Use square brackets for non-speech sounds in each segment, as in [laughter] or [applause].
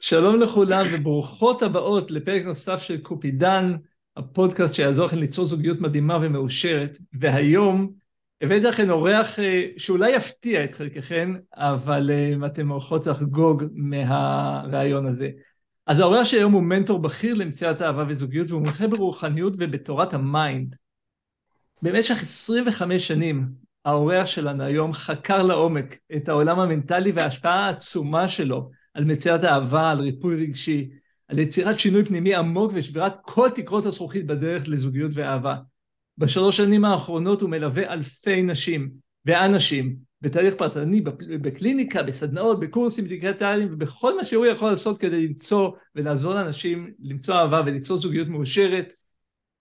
שלום לכולם וברוכות הבאות לפרק נוסף של קופידן, הפודקאסט שיעזור לכם ליצור זוגיות מדהימה ומאושרת, והיום הבאתי לכם אורח אה, שאולי יפתיע את חלקכם, אבל אה, אתם הולכות לחגוג מהראיון הזה. אז האורח של היום הוא מנטור בכיר למציאת אהבה וזוגיות, והוא מומחה ברוחניות ובתורת ה mind. במשך 25 שנים האורח שלנו היום חקר לעומק את העולם המנטלי וההשפעה העצומה שלו על מציאת אהבה, על ריפוי רגשי, על יצירת שינוי פנימי עמוק ושבירת כל תקרות הזכוכית בדרך לזוגיות ואהבה. בשלוש שנים האחרונות הוא מלווה אלפי נשים ואנשים בתהליך פרטני, בקליניקה, בסדנאות, בקורסים דיגיטליים ובכל מה שהוא יכול לעשות כדי למצוא ולעזור לאנשים למצוא אהבה וליצור זוגיות מאושרת.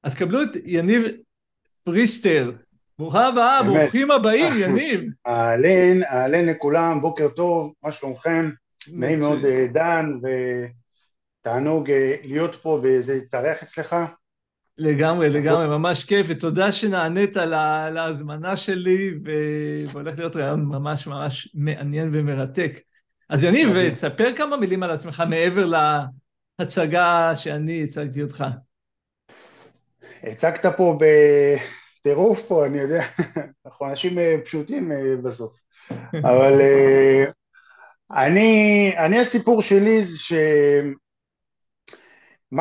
אז קבלו את יניב פריסטר. ברוכה הבאה, ברוכים הבאים, יניב. [laughs] אהלן, אהלן לכולם, בוקר טוב, מה שלומכם? נעים מאוד אה, דן, ותענוג אה, להיות פה וזה להתארח אצלך. לגמרי, לגמרי, ממש כיף, ותודה שנענית לה, להזמנה שלי, והולך להיות רעיון ממש ממש מעניין ומרתק. אז יניב, תספר כמה מילים על עצמך מעבר להצגה שאני הצגתי אותך. הצגת פה בטירוף פה, אני יודע, [laughs] אנחנו אנשים אה, פשוטים בסוף, [laughs] אבל אני, אני הסיפור שלי זה שמה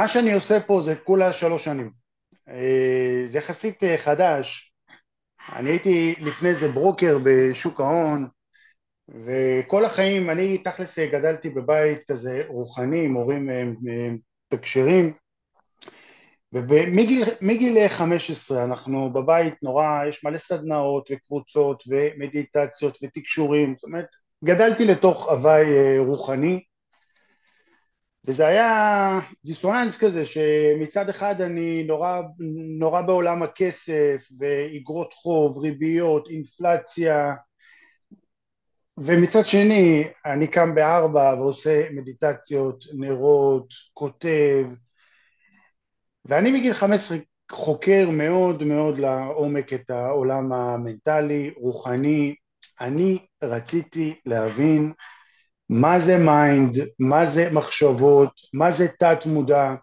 שאני עושה פה זה כולה שלוש שנים. אה, זה יחסית אה, חדש. אני הייתי לפני זה ברוקר בשוק ההון, וכל החיים, אני תכלס גדלתי בבית כזה רוחני, עם הורים מתקשרים, ומגיל 15 אנחנו בבית נורא, יש מלא סדנאות וקבוצות ומדיטציות ותקשורים, זאת אומרת גדלתי לתוך הוואי אה, רוחני וזה היה דיסוננס כזה שמצד אחד אני נורא, נורא בעולם הכסף ואגרות חוב, ריביות, אינפלציה ומצד שני אני קם בארבע ועושה מדיטציות, נרות, כותב ואני מגיל 15 חוקר מאוד מאוד לעומק את העולם המנטלי, רוחני, אני רציתי להבין מה זה mind, מה זה מחשבות, מה זה תת מודע.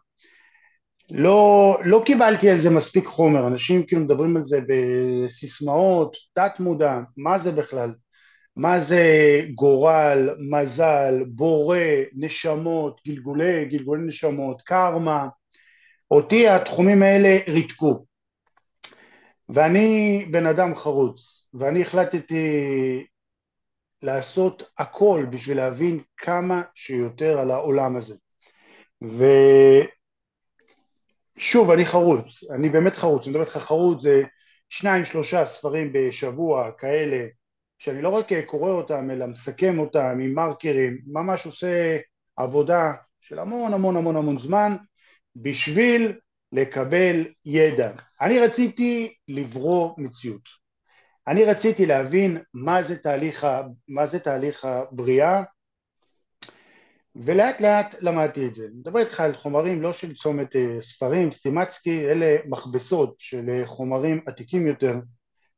לא, לא קיבלתי על זה מספיק חומר, אנשים כאילו מדברים על זה בסיסמאות, תת מודע, מה זה בכלל? מה זה גורל, מזל, בורא, נשמות, גלגולי, גלגולי נשמות, קרמה, אותי התחומים האלה ריתקו. ואני בן אדם חרוץ, ואני החלטתי לעשות הכל בשביל להבין כמה שיותר על העולם הזה. ושוב, אני חרוץ, אני באמת חרוץ, אני מדבר איתך חרוץ זה שניים שלושה ספרים בשבוע כאלה, שאני לא רק קורא אותם אלא מסכם אותם עם מרקרים, ממש עושה עבודה של המון המון המון המון זמן בשביל לקבל ידע. אני רציתי לברוא מציאות. אני רציתי להבין מה זה תהליך, מה זה תהליך הבריאה ולאט לאט למדתי את זה. אני מדבר איתך על חומרים לא של צומת אה, ספרים, סטימצקי, אלה מכבסות של אה, חומרים עתיקים יותר.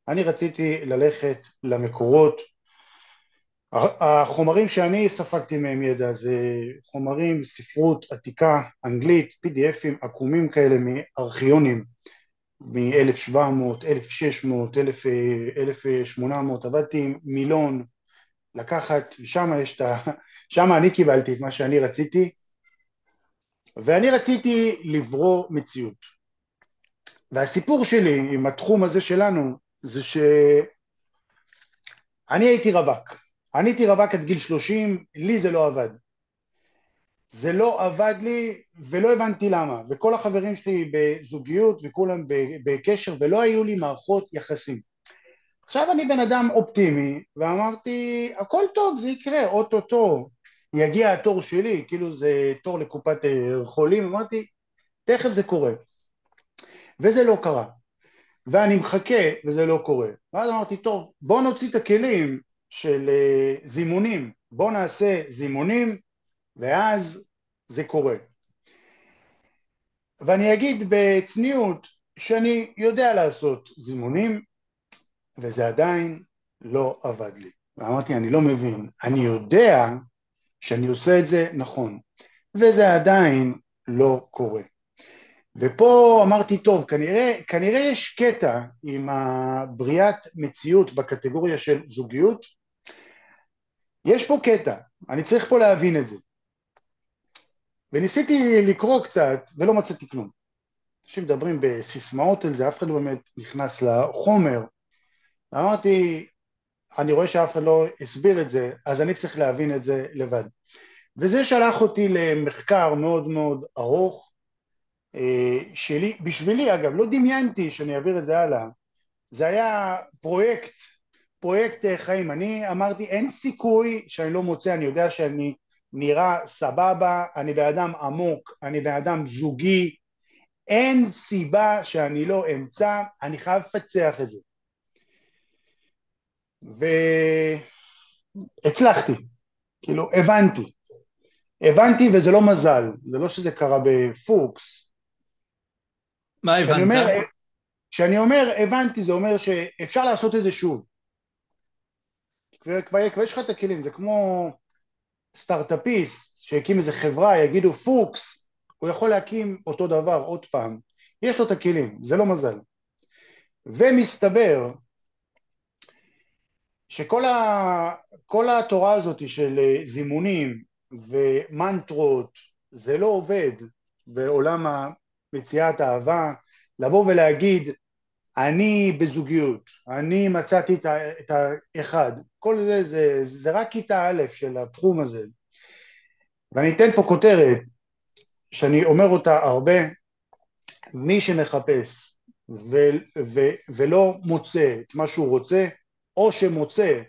אני רציתי ללכת למקורות. החומרים שאני ספגתי מהם ידע זה חומרים, ספרות עתיקה, אנגלית, PDFים עקומים כאלה מארכיונים מ-1700, 1600, 1800, עבדתי עם מילון לקחת, ושם יש את ה... [laughs] שם אני קיבלתי את מה שאני רציתי, ואני רציתי לברוא מציאות. והסיפור שלי עם התחום הזה שלנו זה שאני הייתי רווק. אני הייתי רווק עד גיל 30, לי זה לא עבד. זה לא עבד לי ולא הבנתי למה, וכל החברים שלי בזוגיות וכולם בקשר ולא היו לי מערכות יחסים. עכשיו אני בן אדם אופטימי ואמרתי הכל טוב זה יקרה אוטוטו יגיע התור שלי כאילו זה תור לקופת אה, חולים. אמרתי תכף זה קורה וזה לא קרה. ואני מחכה וזה לא קורה. ואז אמרתי טוב בוא נוציא את הכלים של אה, זימונים. בוא נעשה זימונים ואז זה קורה. ואני אגיד בצניעות שאני יודע לעשות זימונים וזה עדיין לא עבד לי. ואמרתי אני לא מבין, אני יודע שאני עושה את זה נכון, וזה עדיין לא קורה. ופה אמרתי, טוב, כנראה, כנראה יש קטע עם הבריאת מציאות בקטגוריה של זוגיות, יש פה קטע, אני צריך פה להבין את זה. וניסיתי לקרוא קצת ולא מצאתי כלום. אנשים מדברים בסיסמאות על זה, אף אחד לא באמת נכנס לחומר. אמרתי, אני רואה שאף אחד לא הסביר את זה, אז אני צריך להבין את זה לבד. וזה שלח אותי למחקר מאוד מאוד ארוך, אה, שלי, בשבילי אגב, לא דמיינתי שאני אעביר את זה הלאה, זה היה פרויקט, פרויקט אה, חיים, אני אמרתי אין סיכוי שאני לא מוצא, אני יודע שאני נראה סבבה, אני בן אדם עמוק, אני בן אדם זוגי, אין סיבה שאני לא אמצא, אני חייב לפצח את זה. והצלחתי, כאילו הבנתי, הבנתי וזה לא מזל, זה לא שזה קרה בפוקס. מה הבנת? אומר, כשאני אומר הבנתי זה אומר שאפשר לעשות את זה שוב. כבר, כבר, כבר יש לך את הכלים, זה כמו סטארט-אפיסט שהקים איזה חברה, יגידו פוקס, הוא יכול להקים אותו דבר עוד פעם. יש לו את הכלים, זה לא מזל. ומסתבר שכל ה, התורה הזאת של אה, זימונים ומנטרות, זה לא עובד בעולם מציאת אהבה, לבוא ולהגיד אני בזוגיות, אני מצאתי את האחד, כל זה, זה זה רק כיתה א' של התחום הזה. ואני אתן פה כותרת שאני אומר אותה הרבה, מי שמחפש ו, ו, ולא מוצא את מה שהוא רוצה, או שמוצא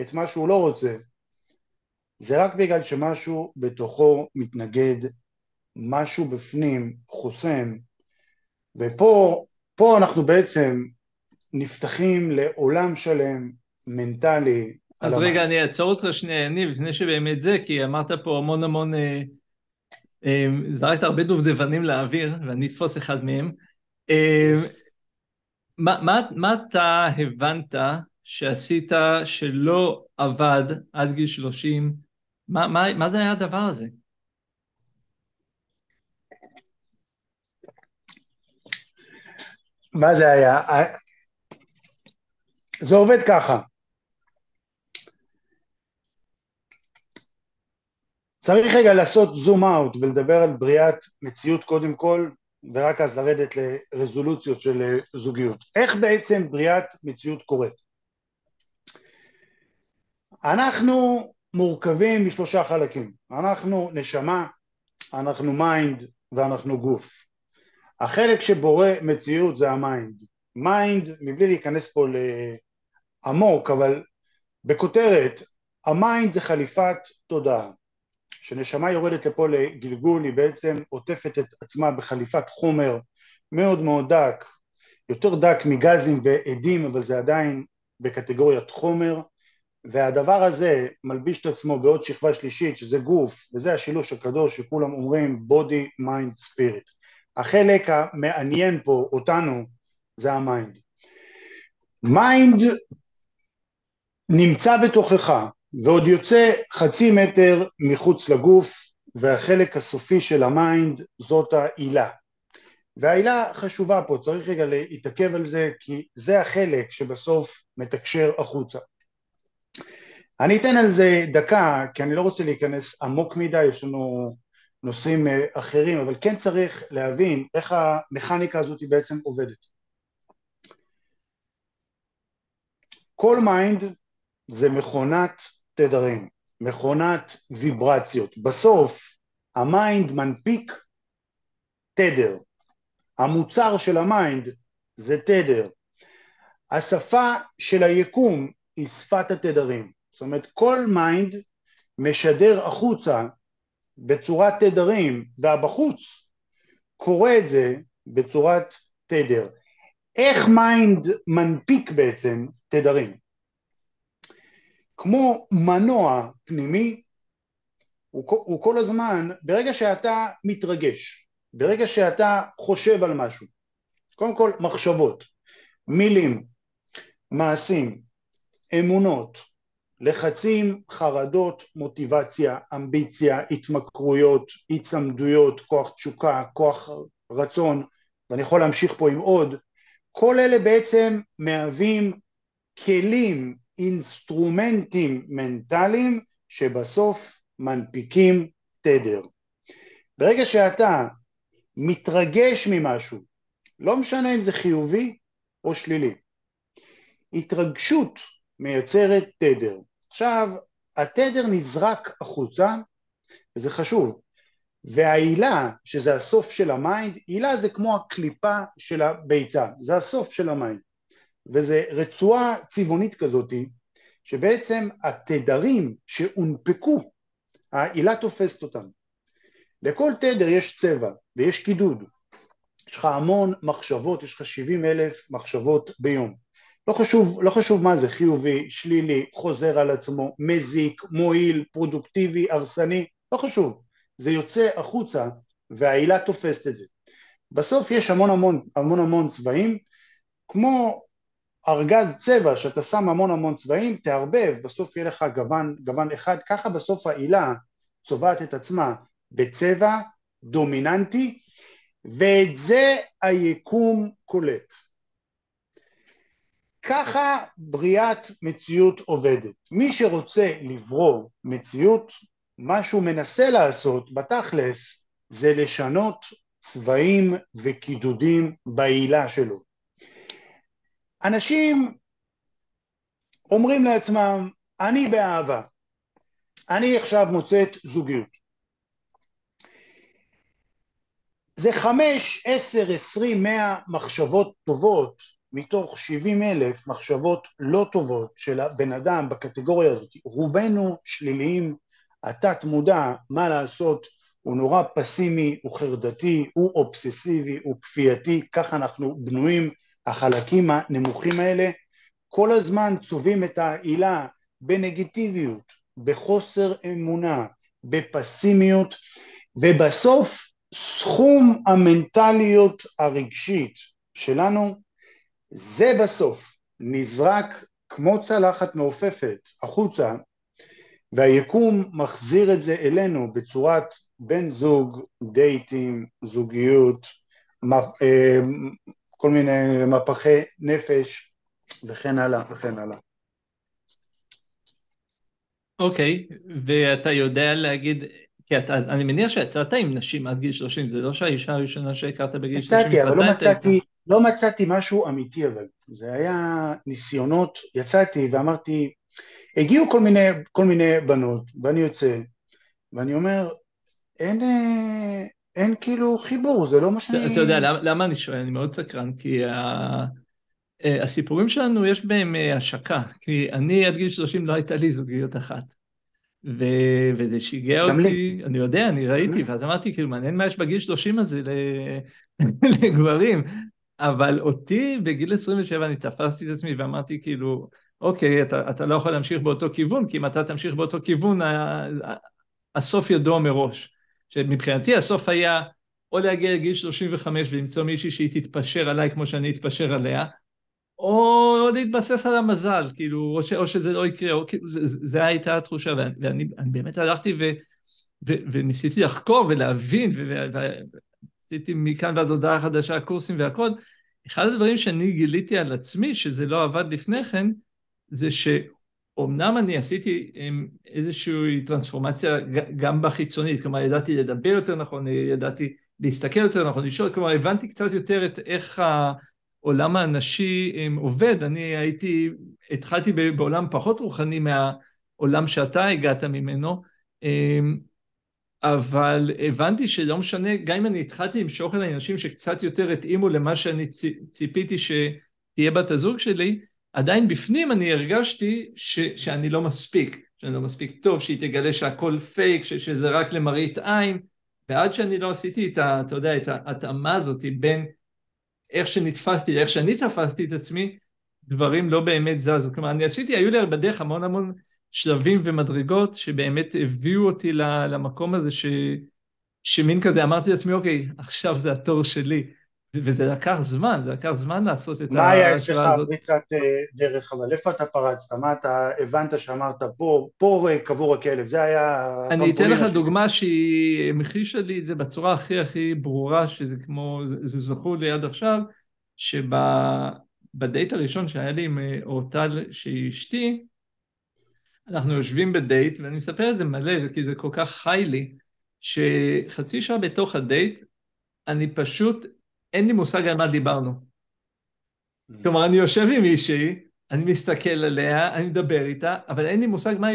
את מה שהוא לא רוצה, זה רק בגלל שמשהו בתוכו מתנגד, משהו בפנים חוסם, ופה פה אנחנו בעצם נפתחים לעולם שלם, מנטלי. אז רגע, אני אעצור אותך שנייה, יניב, לפני שבאמת זה, כי אמרת פה המון המון, אה, אה, זרקת הרבה דובדבנים לאוויר, ואני אתפוס אחד מהם. אה, מה, מה, מה אתה הבנת שעשית שלא עבד עד גיל 30? מה, מה, מה זה היה הדבר הזה? מה זה היה? זה עובד ככה. צריך רגע לעשות zoom out ולדבר על בריאת מציאות קודם כל, ורק אז לרדת לרזולוציות של זוגיות. איך בעצם בריאת מציאות קורית? אנחנו מורכבים משלושה חלקים. אנחנו נשמה, אנחנו mind ואנחנו גוף. החלק שבורא מציאות זה ה mind. mind, מבלי להיכנס פה לעמוק, אבל בכותרת, ה mind זה חליפת תודעה. כשנשמה יורדת לפה לגלגול היא בעצם עוטפת את עצמה בחליפת חומר מאוד מאוד דק, יותר דק מגזים ואדים אבל זה עדיין בקטגוריית חומר והדבר הזה מלביש את עצמו בעוד שכבה שלישית שזה גוף וזה השילוש הקדוש שכולם אומרים body, mind, spirit החלק המעניין פה אותנו זה ה mind. mind נמצא בתוכך ועוד יוצא חצי מטר מחוץ לגוף והחלק הסופי של ה mind זאת ההילה. וההילה חשובה פה, צריך רגע להתעכב על זה כי זה החלק שבסוף מתקשר החוצה. אני אתן על זה דקה כי אני לא רוצה להיכנס עמוק מדי, יש לנו נושאים אה, אחרים, אבל כן צריך להבין איך המכניקה הזאת בעצם עובדת. כל mind זה מכונת תדרים, מכונת ויברציות. בסוף ה mind מנפיק תדר. המוצר של ה mind זה תדר. השפה של היקום היא שפת התדרים. זאת אומרת כל mind משדר החוצה בצורת תדרים והבחוץ קורא את זה בצורת תדר. איך mind מנפיק בעצם תדרים? כמו מנוע פנימי, הוא, הוא כל הזמן, ברגע שאתה מתרגש, ברגע שאתה חושב על משהו, קודם כל מחשבות, מילים, מעשים, אמונות, לחצים, חרדות, מוטיבציה, אמביציה, התמכרויות, היצמדויות, כוח תשוקה, כוח רצון, ואני יכול להמשיך פה עם עוד, כל אלה בעצם מהווים כלים, אינסטרומנטים מנטליים שבסוף מנפיקים תדר. ברגע שאתה מתרגש ממשהו, לא משנה אם זה חיובי או שלילי, התרגשות מייצרת תדר. עכשיו, התדר נזרק החוצה, וזה חשוב, וההילה, שזה הסוף של ה mind, הילה זה כמו הקליפה של הביצה, זה הסוף של ה mind, וזה רצועה צבעונית כזאתי, שבעצם התדרים שהונפקו, ההילה תופסת אותם. לכל תדר יש צבע ויש קידוד, יש לך המון מחשבות, יש לך 70 אלף מחשבות ביום. לא חשוב, לא חשוב מה זה, חיובי, שלילי, חוזר על עצמו, מזיק, מועיל, פרודוקטיבי, הרסני, לא חשוב. זה יוצא החוצה והעילה תופסת את זה. בסוף יש המון המון המון המון צבעים, כמו ארגז צבע שאתה שם המון המון צבעים, תערבב, בסוף יהיה לך גוון, גוון אחד, ככה בסוף העילה צובעת את עצמה בצבע דומיננטי, ואת זה היקום קולט. ככה בריאת מציאות עובדת. מי שרוצה לברוא מציאות, מה שהוא מנסה לעשות בתכלס זה לשנות צבעים וקידודים בעילה שלו. אנשים אומרים לעצמם, אני באהבה, אני עכשיו מוצאת זוגיות. זה חמש, עשר, עשרים, מאה מחשבות טובות מתוך שבעים אלף מחשבות לא טובות של הבן אדם בקטגוריה הזאת. רובנו שליליים, התת מודע, מה לעשות, הוא נורא פסימי, הוא חרדתי, הוא אובססיבי, הוא כפייתי, ככה אנחנו בנויים, החלקים הנמוכים האלה כל הזמן צובעים את העילה בנגטיביות, בחוסר אמונה, בפסימיות, ובסוף סכום המנטליות הרגשית שלנו, זה בסוף נזרק כמו צלחת מעופפת החוצה, והיקום מחזיר את זה אלינו בצורת בן זוג, דייטים, זוגיות, אה, כל מיני מפחי נפש וכן הלאה וכן הלאה. אוקיי, okay, ואתה יודע להגיד, כי אתה, אני מניח שיצאת עם נשים עד גיל 30, זה לא שהאישה הראשונה שהכרת בגיל 30 יצאתי, אבל לא מצאתי, לא מצאתי משהו אמיתי אבל, זה היה ניסיונות, יצאתי ואמרתי, הגיעו כל מיני, כל מיני בנות, ואני יוצא, ואני אומר, אין, אה, אין כאילו חיבור, זה לא מה שאני... אתה יודע, למה, למה אני שואל? אני מאוד סקרן, כי ה... אה, הסיפורים שלנו יש בהם אה, השקה, כי אני עד גיל 30 לא הייתה לי זוגיות אחת. ו... וזה שיגע אותי, לי. אני יודע, אני ראיתי, ואז אמרתי, כאילו, מעניין מה יש בגיל 30 הזה ל... [laughs] לגברים. אבל אותי בגיל 27 אני תפסתי את עצמי ואמרתי, כאילו, אוקיי, אתה, אתה לא יכול להמשיך באותו כיוון, כי אם אתה תמשיך באותו כיוון. הסוף ידוע מראש. שמבחינתי הסוף היה או להגיע לגיל 35 ולמצוא מישהי שהיא תתפשר עליי כמו שאני אתפשר עליה, או להתבסס על המזל, כאילו, או, ש, או שזה לא יקרה, או כאילו, זה הייתה התחושה, ואני, ואני באמת הלכתי ו, ו, וניסיתי לחקור ולהבין, ועשיתי מכאן ועד הודעה חדשה קורסים והכל. אחד הדברים שאני גיליתי על עצמי, שזה לא עבד לפני כן, זה ש... אמנם אני עשיתי איזושהי טרנספורמציה גם בחיצונית, כלומר ידעתי לדבר יותר נכון, ידעתי להסתכל יותר נכון, לשאול, כלומר הבנתי קצת יותר את איך העולם הנשי עובד, אני הייתי, התחלתי בעולם פחות רוחני מהעולם שאתה הגעת ממנו, אבל הבנתי שלא משנה, גם אם אני התחלתי למשוך אל האנשים שקצת יותר התאימו למה שאני ציפיתי שתהיה בת הזוג שלי, עדיין בפנים אני הרגשתי ש, שאני לא מספיק, שאני לא מספיק טוב, שהיא תגלה שהכל פייק, ש, שזה רק למראית עין, ועד שאני לא עשיתי את ה... אתה יודע, את ההתאמה הזאת בין איך שנתפסתי לאיך שאני תפסתי את עצמי, דברים לא באמת זזו. כלומר, אני עשיתי, היו לי בדרך המון המון שלבים ומדרגות שבאמת הביאו אותי למקום הזה ש... שמין כזה, אמרתי לעצמי, אוקיי, עכשיו זה התור שלי. וזה לקח זמן, זה לקח זמן לעשות את ההשוואה הזאת. מה היה אצלך פריצת אה, דרך, אבל איפה אתה פרצת? מה אתה הבנת שאמרת פה, פה קבור הכלב, זה היה... אני אתן לך דוגמה שהיא המחישה לי את זה בצורה הכי הכי ברורה, שזה כמו, זה זכור לי עד עכשיו, שבדייט הראשון שהיה לי עם אה, אורטל שהיא אשתי, אנחנו יושבים בדייט, ואני מספר את זה מלא, כי זה כל כך חי לי, שחצי שעה בתוך הדייט, אני פשוט אין לי מושג על מה דיברנו. Mm. כלומר, אני יושב עם מישהי, אני מסתכל עליה, אני מדבר איתה, אבל אין לי מושג מה,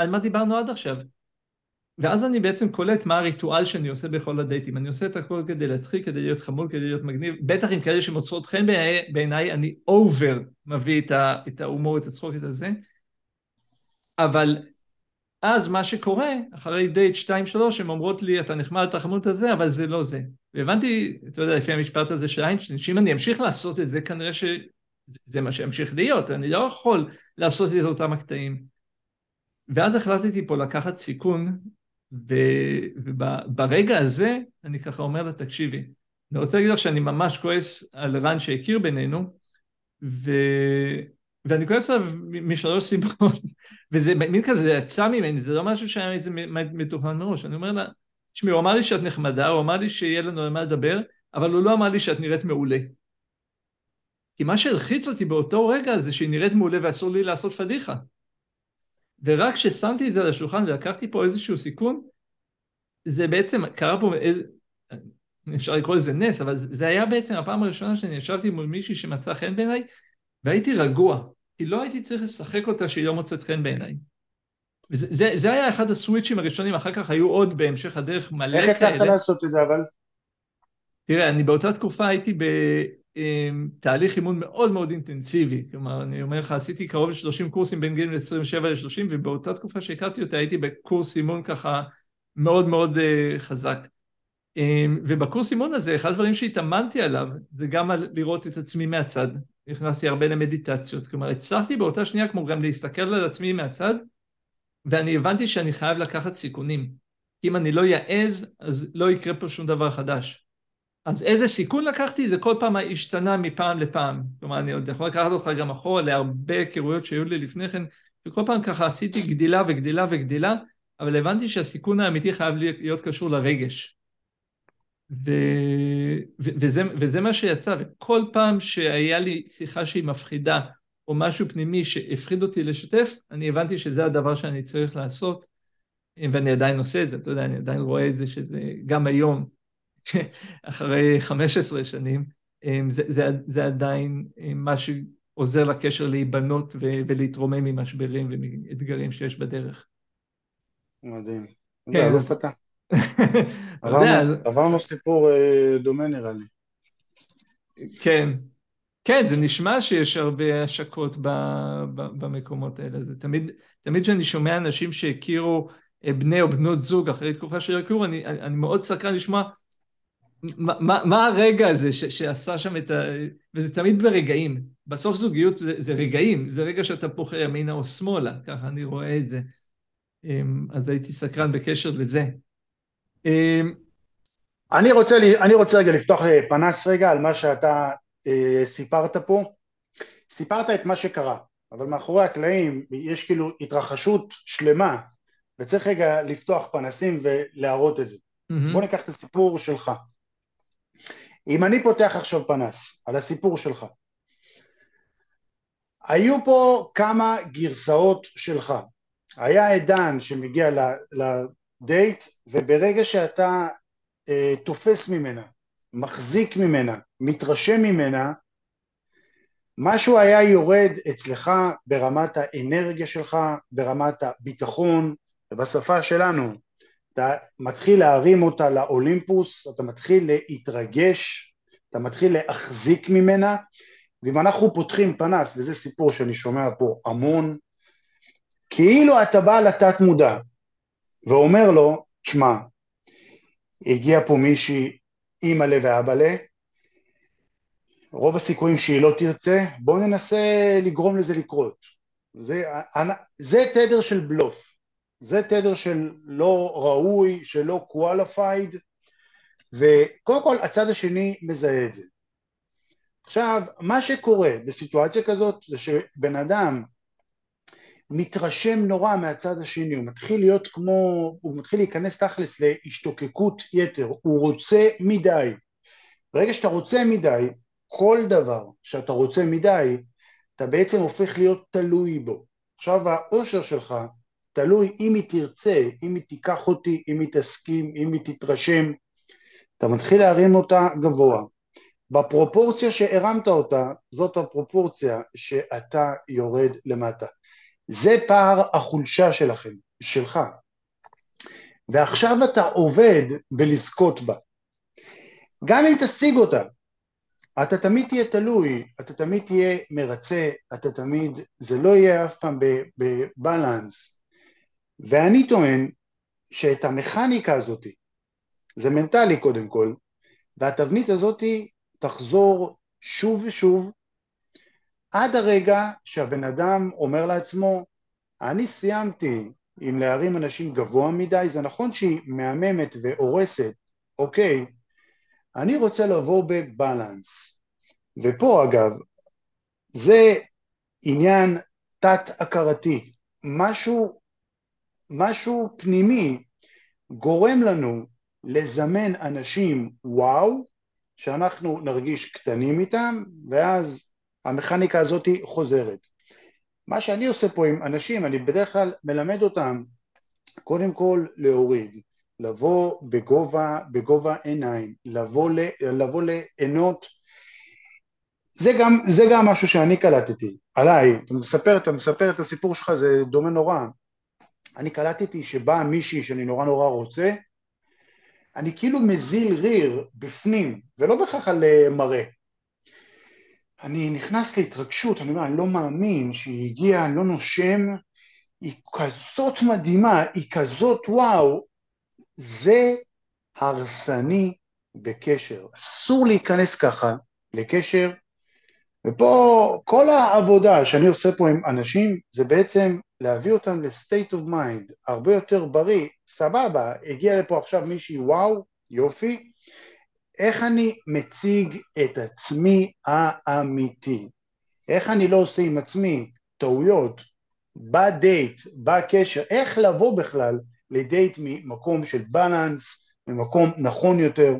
על מה דיברנו עד עכשיו. ואז אני בעצם קולט מה הריטואל שאני עושה בכל הדייטים. אני עושה את הכל כדי להצחיק, כדי להיות חמוד, כדי להיות מגניב. בטח עם כאלה שמוצאות חן בעיניי, אני over מביא את ההומור, את הצחוק, את הזה. אבל אז מה שקורה, אחרי דייט 2-3, הן אומרות לי, אתה נחמד, אתה חמוד הזה, אבל זה לא זה. והבנתי, אתה יודע, לפי המשפט הזה של איינשטיין, שאם אני אמשיך לעשות את זה, כנראה שזה מה שימשיך להיות, אני לא יכול לעשות את אותם הקטעים. ואז החלטתי פה לקחת סיכון, וברגע הזה אני ככה אומר לה, תקשיבי, אני רוצה להגיד לך שאני ממש כועס על רן שהכיר בינינו, ו... ואני כועס עליו משלוש סיבות, [laughs] וזה מין כזה, זה יצא ממני, זה לא משהו שהיה איזה מתוכנן מראש. אני אומר לה, תשמעי, הוא אמר לי שאת נחמדה, הוא אמר לי שיהיה לנו על מה לדבר, אבל הוא לא אמר לי שאת נראית מעולה. כי מה שהלחיץ אותי באותו רגע זה שהיא נראית מעולה ואסור לי לעשות פדיחה. ורק כששמתי את זה על השולחן ולקחתי פה איזשהו סיכון, זה בעצם, קרה פה איזה, אפשר לקרוא לזה נס, אבל זה היה בעצם הפעם הראשונה שאני ישבתי מול מישהי שמצא חן בעיניי, והייתי רגוע, כי לא הייתי צריך לשחק אותה שהיא לא מוצאת חן בעיניי. וזה, זה, זה היה אחד הסוויצ'ים הראשונים, אחר כך היו עוד בהמשך הדרך מלא כאלה. איך הצלחת לעשות את זה אבל? תראה, אני באותה תקופה הייתי בתהליך אימון מאוד מאוד אינטנסיבי. כלומר, אני אומר לך, עשיתי קרוב ל-30 קורסים בין גיל 27 ל-30, ובאותה תקופה שהכרתי אותה הייתי בקורס אימון ככה מאוד מאוד uh, חזק. Um, ובקורס אימון הזה, אחד הדברים שהתאמנתי עליו, זה גם על לראות את עצמי מהצד. נכנסתי הרבה למדיטציות. כלומר, הצלחתי באותה שנייה כמו גם להסתכל על עצמי מהצד, ואני הבנתי שאני חייב לקחת סיכונים. אם אני לא אעז, אז לא יקרה פה שום דבר חדש. אז איזה סיכון לקחתי? זה כל פעם השתנה מפעם לפעם. כלומר, אני עוד יכול לקחת אותך גם אחורה להרבה היכרויות שהיו לי לפני כן, וכל פעם ככה עשיתי גדילה וגדילה וגדילה, אבל הבנתי שהסיכון האמיתי חייב להיות קשור לרגש. ו... ו... וזה, וזה מה שיצא, וכל פעם שהיה לי שיחה שהיא מפחידה, או משהו פנימי שהפחיד אותי לשתף, אני הבנתי שזה הדבר שאני צריך לעשות, ואני עדיין עושה את זה, אתה יודע, אני עדיין רואה את זה שזה גם היום, [laughs] אחרי 15 שנים, זה, זה, זה עדיין מה שעוזר לקשר להיבנות ולהתרומם ממשברים ומאתגרים שיש בדרך. מדהים. כן. אלוף אתה. עברנו סיפור אה, דומה נראה לי. כן, כן, זה נשמע שיש הרבה השקות במקומות האלה. זה תמיד, תמיד כשאני שומע אנשים שהכירו אה, בני או בנות זוג אחרי תקופה של הכירו, אני, אני מאוד סקרן לשמוע מה, מה, מה הרגע הזה ש, שעשה שם את ה... וזה תמיד ברגעים. בסוף זוגיות זה, זה רגעים, זה רגע שאתה פוחר ימינה או שמאלה, ככה אני רואה את זה. אמ, אז הייתי סקרן בקשר לזה. אמ, אני רוצה, אני רוצה רגע לפתוח פנס רגע על מה שאתה אה, סיפרת פה, סיפרת את מה שקרה, אבל מאחורי הקלעים יש כאילו התרחשות שלמה וצריך רגע לפתוח פנסים ולהראות את זה. Mm-hmm. בוא ניקח את הסיפור שלך. אם אני פותח עכשיו פנס על הסיפור שלך, היו פה כמה גרסאות שלך. היה עידן שמגיע לדייט וברגע שאתה אה, תופס ממנה מחזיק ממנה, מתרשם ממנה, משהו היה יורד אצלך ברמת האנרגיה שלך, ברמת הביטחון, ובשפה שלנו, אתה מתחיל להרים אותה לאולימפוס, אתה מתחיל להתרגש, אתה מתחיל להחזיק ממנה, ואם אנחנו פותחים פנס, וזה סיפור שאני שומע פה המון, כאילו אתה בא לתת מודע ואומר לו, תשמע, הגיע פה מישהי אימא'לה ואבא'לה, רוב הסיכויים שהיא לא תרצה, בואו ננסה לגרום לזה לקרות. זה, זה תדר של בלוף, זה תדר של לא ראוי, שלא qualified, וקודם כל הצד השני מזהה את זה. עכשיו, מה שקורה בסיטואציה כזאת זה שבן אדם מתרשם נורא מהצד השני, הוא מתחיל להיות כמו, הוא מתחיל להיכנס תכלס להשתוקקות יתר, הוא רוצה מדי. ברגע שאתה רוצה מדי, כל דבר שאתה רוצה מדי, אתה בעצם הופך להיות תלוי בו. עכשיו האושר שלך תלוי אם היא תרצה, אם היא תיקח אותי, אם היא תסכים, אם היא תתרשם, אתה מתחיל להרים אותה גבוה. בפרופורציה שהרמת אותה, זאת הפרופורציה שאתה יורד למטה. זה פער החולשה שלכם, שלך. ועכשיו אתה עובד בלזכות בה. גם אם תשיג אותה, אתה תמיד תהיה תלוי, אתה תמיד תהיה מרצה, אתה תמיד, זה לא יהיה אף פעם בבלנס. ואני טוען שאת המכניקה הזאת, זה מנטלי קודם כל, והתבנית הזאת תחזור שוב ושוב עד הרגע שהבן אדם אומר לעצמו, אני סיימתי עם להרים אנשים גבוה מדי, זה נכון שהיא מהממת והורסת, אוקיי, אני רוצה לבוא בבלנס. ופה אגב, זה עניין תת-הכרתי, משהו, משהו פנימי גורם לנו לזמן אנשים וואו, שאנחנו נרגיש קטנים איתם, ואז המכניקה הזאת חוזרת. מה שאני עושה פה עם אנשים, אני בדרך כלל מלמד אותם קודם כל להוריד, לבוא בגובה, בגובה עיניים, לבוא, לבוא ליהנות. זה זה גם משהו שאני קלטתי, עליי, אתה מספר, אתה מספר את הסיפור שלך, זה דומה נורא. אני קלטתי שבאה מישהי שאני נורא נורא רוצה, אני כאילו מזיל ריר בפנים, ולא בהכרח על אה, מראה. אני נכנס להתרגשות, אני אומר, אני לא מאמין שהיא הגיעה, אני לא נושם, היא כזאת מדהימה, היא כזאת וואו, זה הרסני בקשר. אסור להיכנס ככה לקשר, ופה כל העבודה שאני עושה פה עם אנשים זה בעצם להביא אותם ל-state of mind, הרבה יותר בריא, סבבה, הגיע לפה עכשיו מישהי וואו, יופי, איך אני מציג את עצמי האמיתי, איך אני לא עושה עם עצמי טעויות בדייט, בקשר, איך לבוא בכלל לדייט ממקום של balance, ממקום נכון יותר.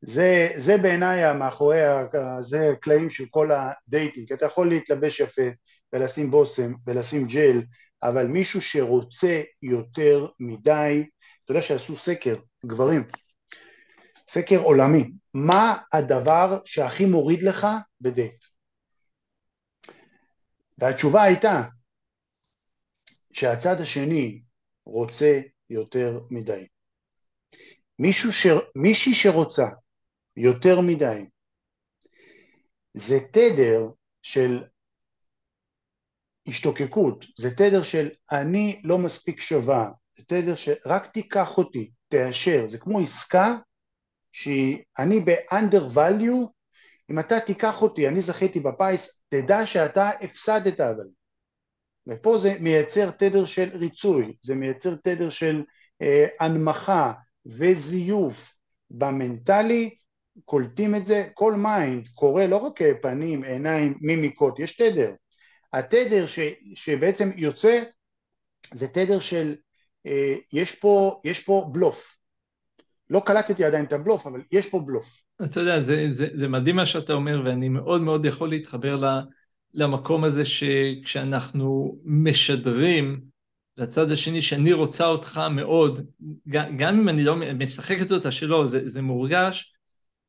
זה, זה בעיניי מאחורי, זה הקלעים של כל ה dating, אתה יכול להתלבש יפה ולשים בושם ולשים ג'ל, אבל מישהו שרוצה יותר מדי, אתה יודע שעשו סקר, גברים, סקר עולמי, מה הדבר שהכי מוריד לך בדייט? והתשובה הייתה שהצד השני רוצה יותר מדי. מישהו ש... מישהי שרוצה יותר מדי זה תדר של השתוקקות, זה תדר של אני לא מספיק שווה, זה תדר שרק תיקח אותי, תאשר, זה כמו עסקה שאני ב-under value, אם אתה תיקח אותי, אני זכיתי בפיס, תדע שאתה הפסדת אבל. ופה זה מייצר תדר של ריצוי, זה מייצר תדר של אה, הנמכה וזיוף במנטלי, קולטים את זה, כל mind קורא לא רק פנים, עיניים, מימיקות, יש תדר. התדר ש, שבעצם יוצא זה תדר של, אה, יש, פה, יש פה בלוף. לא קלטתי עדיין את הבלוף, אבל יש פה בלוף. אתה יודע, זה, זה, זה מדהים מה שאתה אומר, ואני מאוד מאוד יכול להתחבר למקום הזה שכשאנחנו משדרים לצד השני שאני רוצה אותך מאוד, גם אם אני לא משחקת אותה שלא, זה, זה מורגש,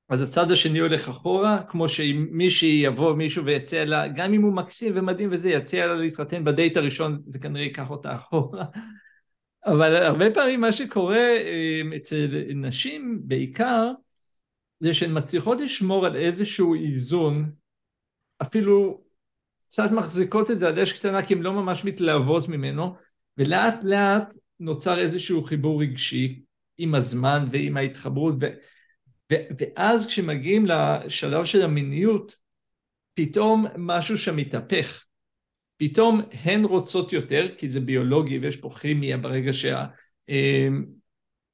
אז הצד השני הולך אחורה, כמו שאם מישהי יבוא מישהו ויציע לה, גם אם הוא מקסים ומדהים וזה, יציע לה להתחתן בדייט הראשון, זה כנראה ייקח אותה אחורה. אבל הרבה פעמים מה שקורה אה, אצל נשים בעיקר, זה שהן מצליחות לשמור על איזשהו איזון, אפילו קצת מחזיקות את זה על אש קטנה כי הן לא ממש מתלהבות ממנו, ולאט לאט נוצר איזשהו חיבור רגשי עם הזמן ועם ההתחברות, ו, ו, ואז כשמגיעים לשלב של המיניות, פתאום משהו שם מתהפך. פתאום הן רוצות יותר, כי זה ביולוגי ויש פה כימיה ברגע שה, אה,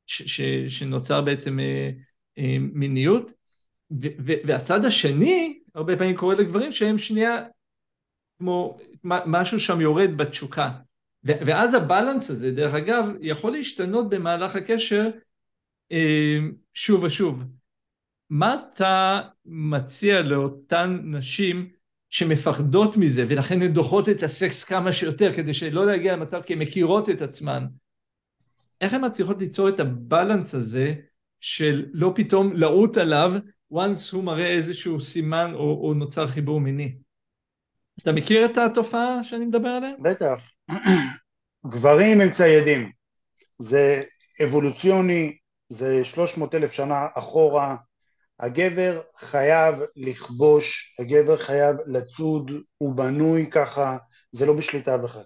ש, ש, שנוצר בעצם אה, אה, מיניות, והצד השני, הרבה פעמים קורה לגברים שהם שנייה כמו משהו שם יורד בתשוקה. ואז הבלנס הזה, דרך אגב, יכול להשתנות במהלך הקשר שוב ושוב. מה אתה מציע לאותן נשים שמפחדות מזה ולכן הן דוחות את הסקס כמה שיותר כדי שלא להגיע למצב כי הן מכירות את עצמן? איך הן מצליחות ליצור את הבלנס הזה של לא פתאום לעוט עליו once הוא מראה איזשהו סימן או, או נוצר חיבור מיני? אתה מכיר את התופעה שאני מדבר עליה? בטח. [clears throat] גברים הם ציידים. זה אבולוציוני, זה 300 אלף שנה אחורה. הגבר חייב לכבוש, הגבר חייב לצוד, הוא בנוי ככה, זה לא בשליטה בכלל.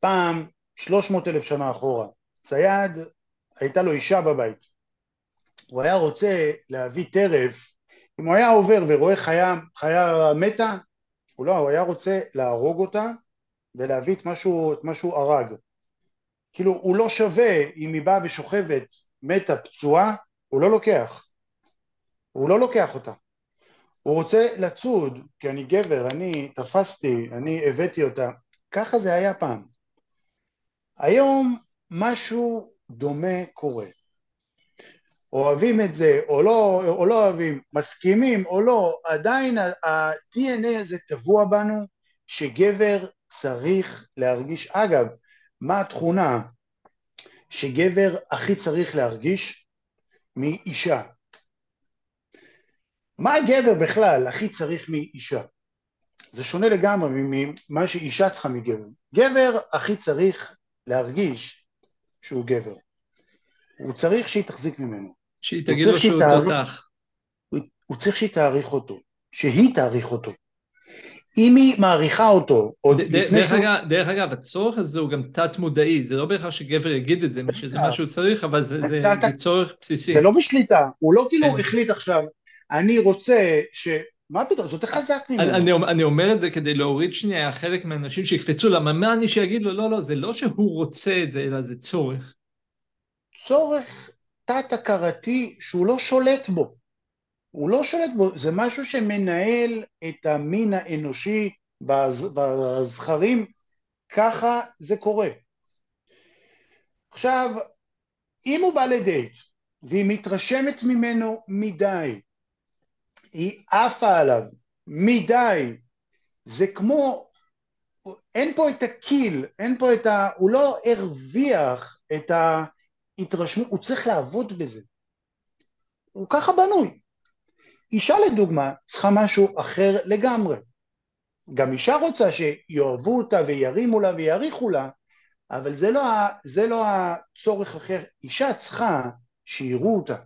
פעם, 300 אלף שנה אחורה, צייד, הייתה לו אישה בבית. הוא היה רוצה להביא טרף, אם הוא היה עובר ורואה חיה, חיה מתה, הוא לא, הוא היה רוצה להרוג אותה ולהביא את מה שהוא הרג. כאילו, הוא לא שווה אם היא באה ושוכבת מתה פצועה, הוא לא לוקח. הוא לא לוקח אותה. הוא רוצה לצוד, כי אני גבר, אני תפסתי, אני הבאתי אותה. ככה זה היה פעם. היום משהו דומה קורה. אוהבים את זה או לא, או לא אוהבים, מסכימים או לא, עדיין ה-DNA הזה טבוע בנו שגבר צריך להרגיש, אגב, מה התכונה שגבר הכי צריך להרגיש מאישה? מה גבר בכלל הכי צריך מאישה? זה שונה לגמרי ממה שאישה צריכה מגבר. גבר הכי צריך להרגיש שהוא גבר. הוא צריך שהיא תחזיק ממנו. שהיא תגיד לו שהוא תותח. הוא, הוא צריך שהיא תעריך אותו, שהיא תעריך אותו. אם היא מעריכה אותו, עוד לפני דרך, שהוא... אגב, דרך אגב, הצורך הזה הוא גם תת-מודעי, זה לא בהכרח שגבר יגיד את זה, שזה מה שהוא צריך, אבל זה, זה, זה צורך בסיסי. זה לא בשליטה, הוא לא כאילו כן. החליט עכשיו, אני רוצה ש... מה פתאום, זאת חזק ממנו. אני, אני אומר את זה כדי להוריד שנייה חלק מהאנשים שיקפצו, למה מה אני שיגיד לו, לא, לא, זה לא שהוא רוצה את זה, אלא זה צורך. צורך תת-הכרתי שהוא לא שולט בו. הוא לא שולט בו, זה משהו שמנהל את המין האנושי בז, בזכרים, ככה זה קורה. עכשיו, אם הוא בא לדייט והיא מתרשמת ממנו מדי, היא עפה עליו מדי, זה כמו, אין פה את הקיל, אין פה את ה... הוא לא הרוויח את ההתרשמות, הוא צריך לעבוד בזה. הוא ככה בנוי. אישה לדוגמה צריכה משהו אחר לגמרי. גם אישה רוצה שיאהבו אותה וירימו לה ויעריכו לה, אבל זה לא, זה לא הצורך אחר. אישה צריכה שיראו אותה,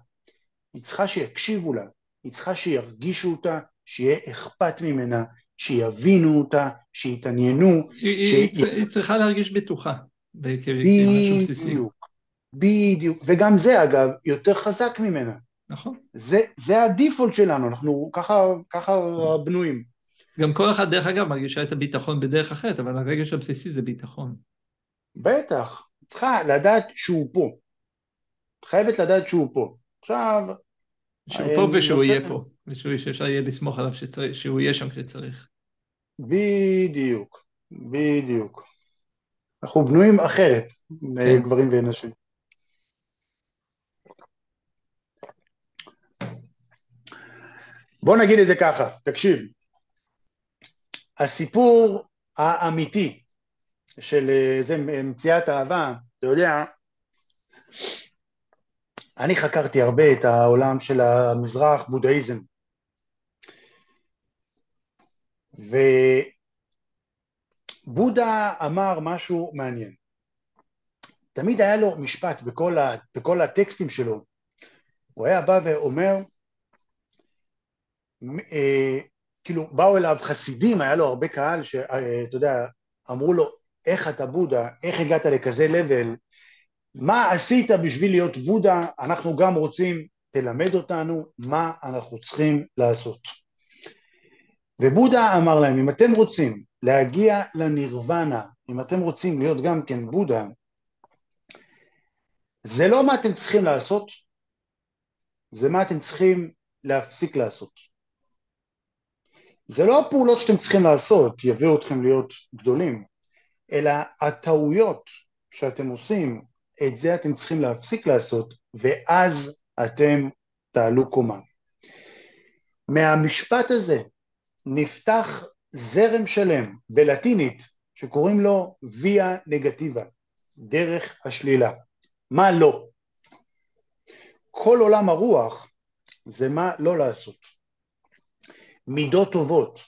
היא צריכה שיקשיבו לה, היא צריכה שירגישו אותה, שיהיה אכפת ממנה, שיבינו אותה, שיתעניינו. היא, ש... היא צריכה להרגיש בטוחה. בדיוק, בדיוק, וגם זה אגב יותר חזק ממנה. נכון. זה, זה הדיפולט שלנו, אנחנו ככה, ככה בנויים. גם כל אחד דרך אגב מרגישה את הביטחון בדרך אחרת, אבל הרגש הבסיסי זה ביטחון. בטח, צריכה לדעת שהוא פה. חייבת לדעת שהוא פה. עכשיו... שהוא פה ושהוא יהיה פה, ושהוא שאפשר יהיה לסמוך עליו שצריך, שהוא יהיה שם כשצריך. בדיוק, בדיוק. אנחנו בנויים אחרת, כן. גברים ונשים. בוא נגיד את זה ככה, תקשיב, הסיפור האמיתי של אה, זה מציאת אהבה, אתה יודע, אני חקרתי הרבה את העולם של המזרח, בודהיזם, ובודה אמר משהו מעניין. תמיד היה לו משפט בכל, ה, בכל הטקסטים שלו, הוא היה בא ואומר, אה, כאילו באו אליו חסידים, היה לו הרבה קהל שאתה אה, יודע, אמרו לו איך אתה בודה, איך הגעת לכזה לבל, מה עשית בשביל להיות בודה, אנחנו גם רוצים, תלמד אותנו מה אנחנו צריכים לעשות. ובודה אמר להם, אם אתם רוצים להגיע לנירוונה, אם אתם רוצים להיות גם כן בודה, זה לא מה אתם צריכים לעשות, זה מה אתם צריכים להפסיק לעשות. זה לא הפעולות שאתם צריכים לעשות יביאו אתכם להיות גדולים, אלא הטעויות שאתם עושים, את זה אתם צריכים להפסיק לעשות, ואז אתם תעלו קומה. מהמשפט הזה נפתח זרם שלם בלטינית שקוראים לו ויה נגטיבה, דרך השלילה. מה לא? כל עולם הרוח זה מה לא לעשות. מידות טובות.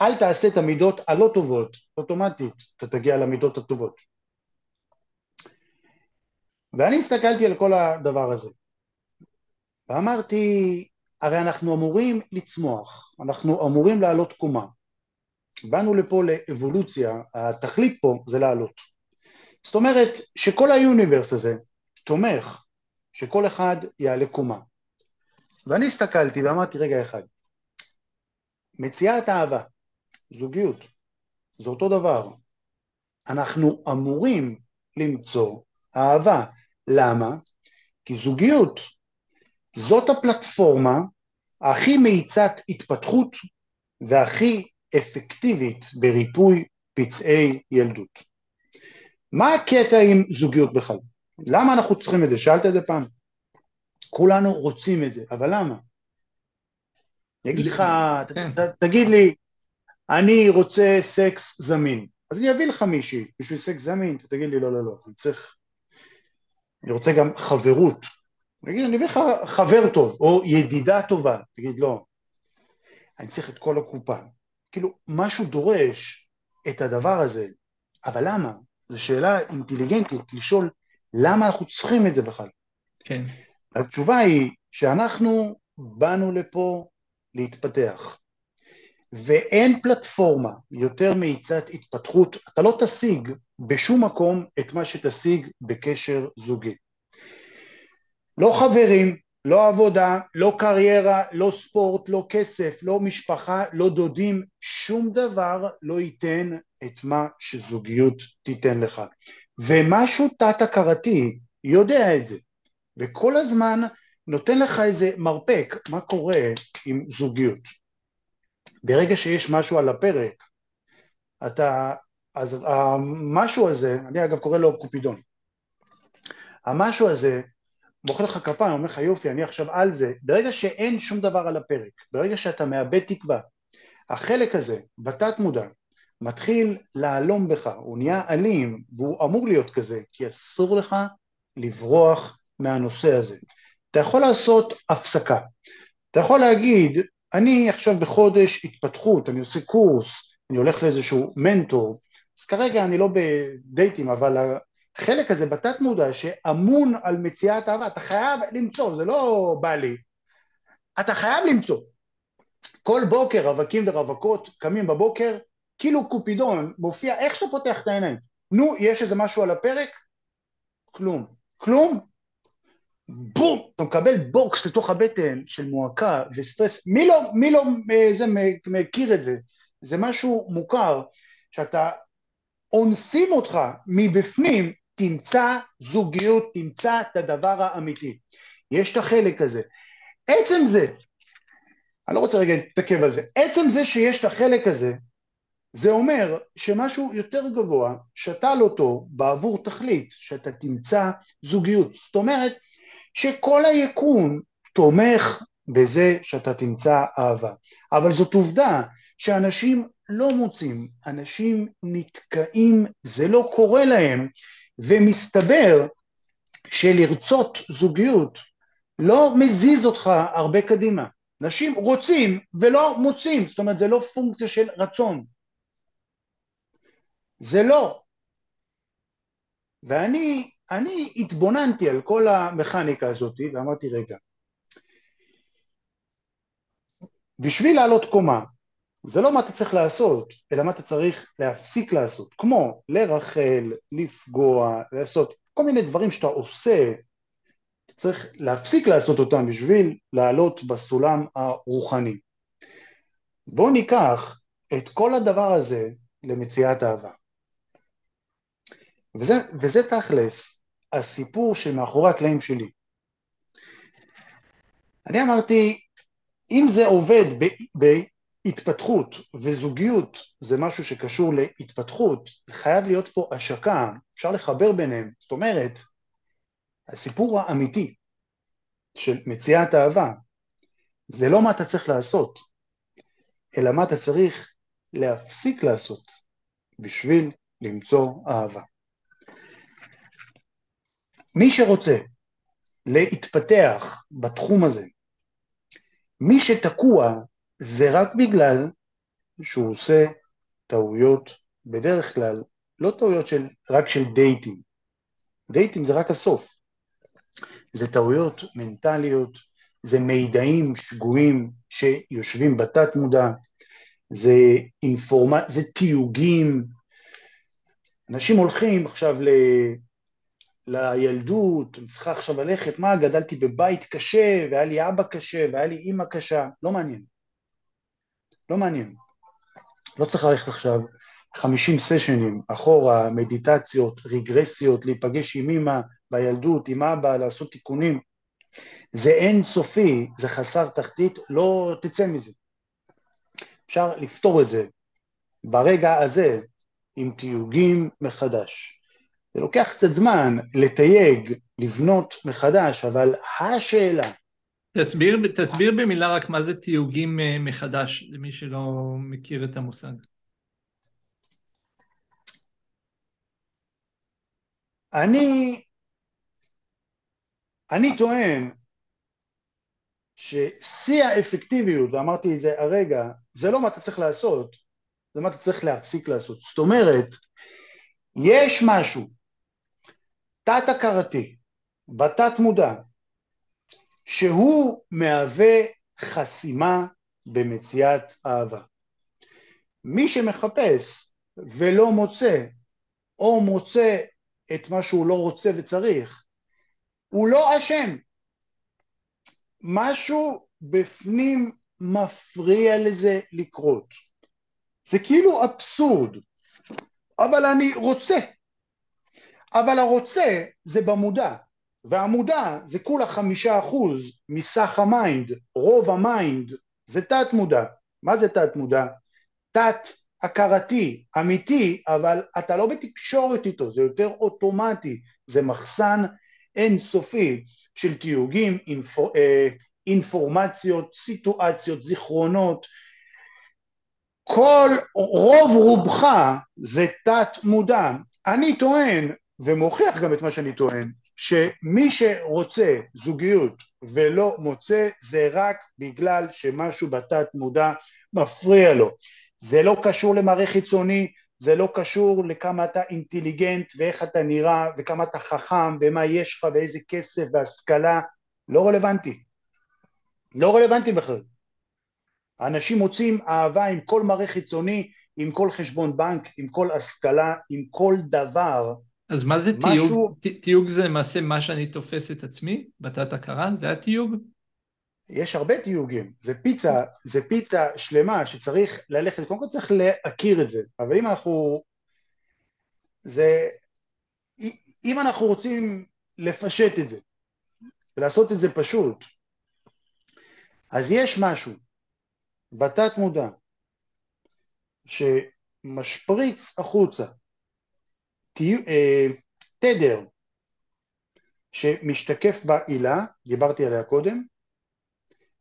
אל תעשה את המידות הלא טובות, אוטומטית אתה תגיע למידות הטובות. ואני הסתכלתי על כל הדבר הזה, ואמרתי, הרי אנחנו אמורים לצמוח, אנחנו אמורים לעלות קומה. באנו לפה לאבולוציה, התכלית פה זה לעלות. זאת אומרת שכל היוניברס הזה תומך שכל אחד יעלה קומה. ואני הסתכלתי ואמרתי, רגע אחד, מציאת אהבה, זוגיות, זה אותו דבר. אנחנו אמורים למצוא אהבה. למה? כי זוגיות זאת הפלטפורמה הכי מאיצת התפתחות והכי אפקטיבית בריפוי פצעי ילדות. מה הקטע עם זוגיות בכלל? למה אנחנו צריכים את זה? שאלת את זה פעם? כולנו רוצים את זה, אבל למה? אני אגיד לך, כן. תגיד לי, אני רוצה סקס זמין, אז אני אביא לך מישהי בשביל סקס זמין, אתה תגיד לי לא, לא, לא, אני צריך, אני רוצה גם חברות, אני אגיד, אני אביא לך חבר טוב, או ידידה טובה, תגיד לא, אני צריך את כל הקופה, כאילו משהו דורש את הדבר הזה, אבל למה? זו שאלה אינטליגנטית לשאול למה אנחנו צריכים את זה בכלל. כן. התשובה היא שאנחנו באנו לפה להתפתח, ואין פלטפורמה יותר מאיצת התפתחות, אתה לא תשיג בשום מקום את מה שתשיג בקשר זוגי. לא חברים, לא עבודה, לא קריירה, לא ספורט, לא כסף, לא משפחה, לא דודים, שום דבר לא ייתן את מה שזוגיות תיתן לך. ומשהו תת-הכרתי יודע את זה, וכל הזמן נותן לך איזה מרפק, מה קורה עם זוגיות. ברגע שיש משהו על הפרק, אתה, אז המשהו הזה, אני אגב קורא לו קופידון, המשהו הזה מוחא לך כפיים, אומר לך יופי, אני עכשיו על זה, ברגע שאין שום דבר על הפרק, ברגע שאתה מאבד תקווה, החלק הזה, בתת מודע, מתחיל להלום בך, הוא נהיה אלים, והוא אמור להיות כזה, כי אסור לך לברוח מהנושא הזה. אתה יכול לעשות הפסקה, אתה יכול להגיד, אני עכשיו בחודש התפתחות, אני עושה קורס, אני הולך לאיזשהו מנטור, אז כרגע אני לא בדייטים, אבל החלק הזה בתת מודע שאמון על מציאת אהבה, אתה חייב למצוא, זה לא בא לי, אתה חייב למצוא. כל בוקר רווקים ורווקות קמים בבוקר, כאילו קופידון מופיע, איך שאתה פותח את העיניים, נו, יש איזה משהו על הפרק? כלום. כלום? בום! אתה מקבל בוקס לתוך הבטן של מועקה וסטרס, מי לא, מי לא זה, מכיר את זה? זה משהו מוכר, שאתה אונסים אותך מבפנים, תמצא זוגיות, תמצא את הדבר האמיתי. יש את החלק הזה. עצם זה, אני לא רוצה רגע להתעכב על זה, עצם זה שיש את החלק הזה, זה אומר שמשהו יותר גבוה שתל אותו בעבור תכלית, שאתה תמצא זוגיות. זאת אומרת שכל היקום תומך בזה שאתה תמצא אהבה. אבל זאת עובדה שאנשים לא מוצאים, אנשים נתקעים, זה לא קורה להם, ומסתבר שלרצות זוגיות לא מזיז אותך הרבה קדימה. אנשים רוצים ולא מוצאים, זאת אומרת זה לא פונקציה של רצון, זה לא. ואני אני התבוננתי על כל המכניקה הזאת ואמרתי רגע, בשביל לעלות קומה זה לא מה אתה צריך לעשות, אלא מה אתה צריך להפסיק לעשות, כמו לרחל, לפגוע, לעשות כל מיני דברים שאתה עושה, אתה צריך להפסיק לעשות אותם בשביל לעלות בסולם הרוחני. בואו ניקח את כל הדבר הזה למציאת אהבה. וזה, וזה תכלס הסיפור שמאחורי הקלעים שלי. אני אמרתי, אם זה עובד בהתפתחות וזוגיות זה משהו שקשור להתפתחות, חייב להיות פה השקה, אפשר לחבר ביניהם. זאת אומרת, הסיפור האמיתי של מציאת אהבה זה לא מה אתה צריך לעשות, אלא מה אתה צריך להפסיק לעשות בשביל למצוא אהבה. מי שרוצה להתפתח בתחום הזה, מי שתקוע זה רק בגלל שהוא עושה טעויות, בדרך כלל, לא טעויות של, רק של דייטים. דייטים זה רק הסוף. זה טעויות מנטליות, זה מידעים שגויים שיושבים בתת מודע, זה אינפורמט... זה תיוגים. אנשים הולכים עכשיו ל... לילדות, אני צריכה עכשיו ללכת, מה, גדלתי בבית קשה, והיה לי אבא קשה, והיה לי אימא קשה, לא מעניין. לא מעניין. לא צריך ללכת עכשיו 50 סשנים אחורה, מדיטציות, רגרסיות, להיפגש עם אימא בילדות, עם אבא, לעשות תיקונים. זה אין סופי, זה חסר תחתית, לא תצא מזה. אפשר לפתור את זה ברגע הזה עם תיוגים מחדש. זה לוקח קצת זמן לתייג, לבנות מחדש, אבל השאלה... תסביר, תסביר במילה רק מה זה תיוגים אה, מחדש, למי שלא מכיר את המושג. אני, אני טוען ששיא האפקטיביות, ואמרתי את זה הרגע, זה לא מה אתה צריך לעשות, זה מה אתה צריך להפסיק לעשות. זאת אומרת, יש משהו תת-הכרתי, בתת מודע, שהוא מהווה חסימה במציאת אהבה. מי שמחפש ולא מוצא, או מוצא את מה שהוא לא רוצה וצריך, הוא לא אשם. משהו בפנים מפריע לזה לקרות. זה כאילו אבסורד, אבל אני רוצה. אבל הרוצה זה במודע, והמודע זה כולה חמישה אחוז מסך ה mind, רוב ה mind זה תת מודע. מה זה תת מודע? תת הכרתי, אמיתי, אבל אתה לא בתקשורת איתו, זה יותר אוטומטי, זה מחסן אינסופי של תיוגים, אינפור, אה, אינפורמציות, סיטואציות, זיכרונות, כל, רוב רובך זה תת מודע. אני טוען ומוכיח גם את מה שאני טוען, שמי שרוצה זוגיות ולא מוצא זה רק בגלל שמשהו בתת מודע מפריע לו. זה לא קשור למראה חיצוני, זה לא קשור לכמה אתה אינטליגנט ואיך אתה נראה וכמה אתה חכם ומה יש לך ואיזה כסף והשכלה, לא רלוונטי. לא רלוונטי בכלל. אנשים מוצאים אהבה עם כל מראה חיצוני, עם כל חשבון בנק, עם כל השכלה, עם כל דבר אז מה זה משהו... תיוג? תיוג זה למעשה מה שאני תופס את עצמי בתת הכרה? זה התיוג? יש הרבה תיוגים, זה פיצה, זה פיצה שלמה שצריך ללכת, קודם כל צריך להכיר את זה, אבל אם אנחנו, זה, אם אנחנו רוצים לפשט את זה ולעשות את זה פשוט, אז יש משהו בתת מודע שמשפריץ החוצה תדר שמשתקף בעילה, דיברתי עליה קודם,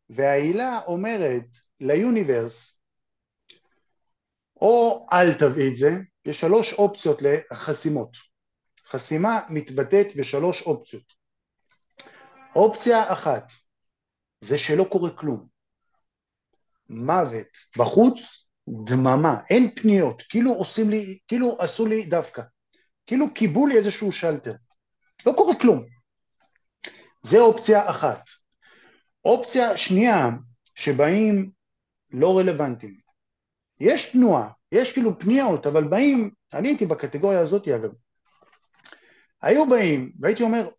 והעילה אומרת ליוניברס, או אל תביא את זה, יש שלוש אופציות לחסימות. חסימה מתבטאת בשלוש אופציות. אופציה אחת זה שלא קורה כלום. מוות בחוץ, דממה, אין פניות, כאילו עושים לי, כאילו עשו לי דווקא. כאילו קיבלו לי איזשהו שלטר. לא קורה כלום. זה אופציה אחת. אופציה שנייה, שבאים לא רלוונטיים. יש תנועה, יש כאילו פניות, אבל באים, אני הייתי בקטגוריה הזאת אגב. היו באים, והייתי אומר,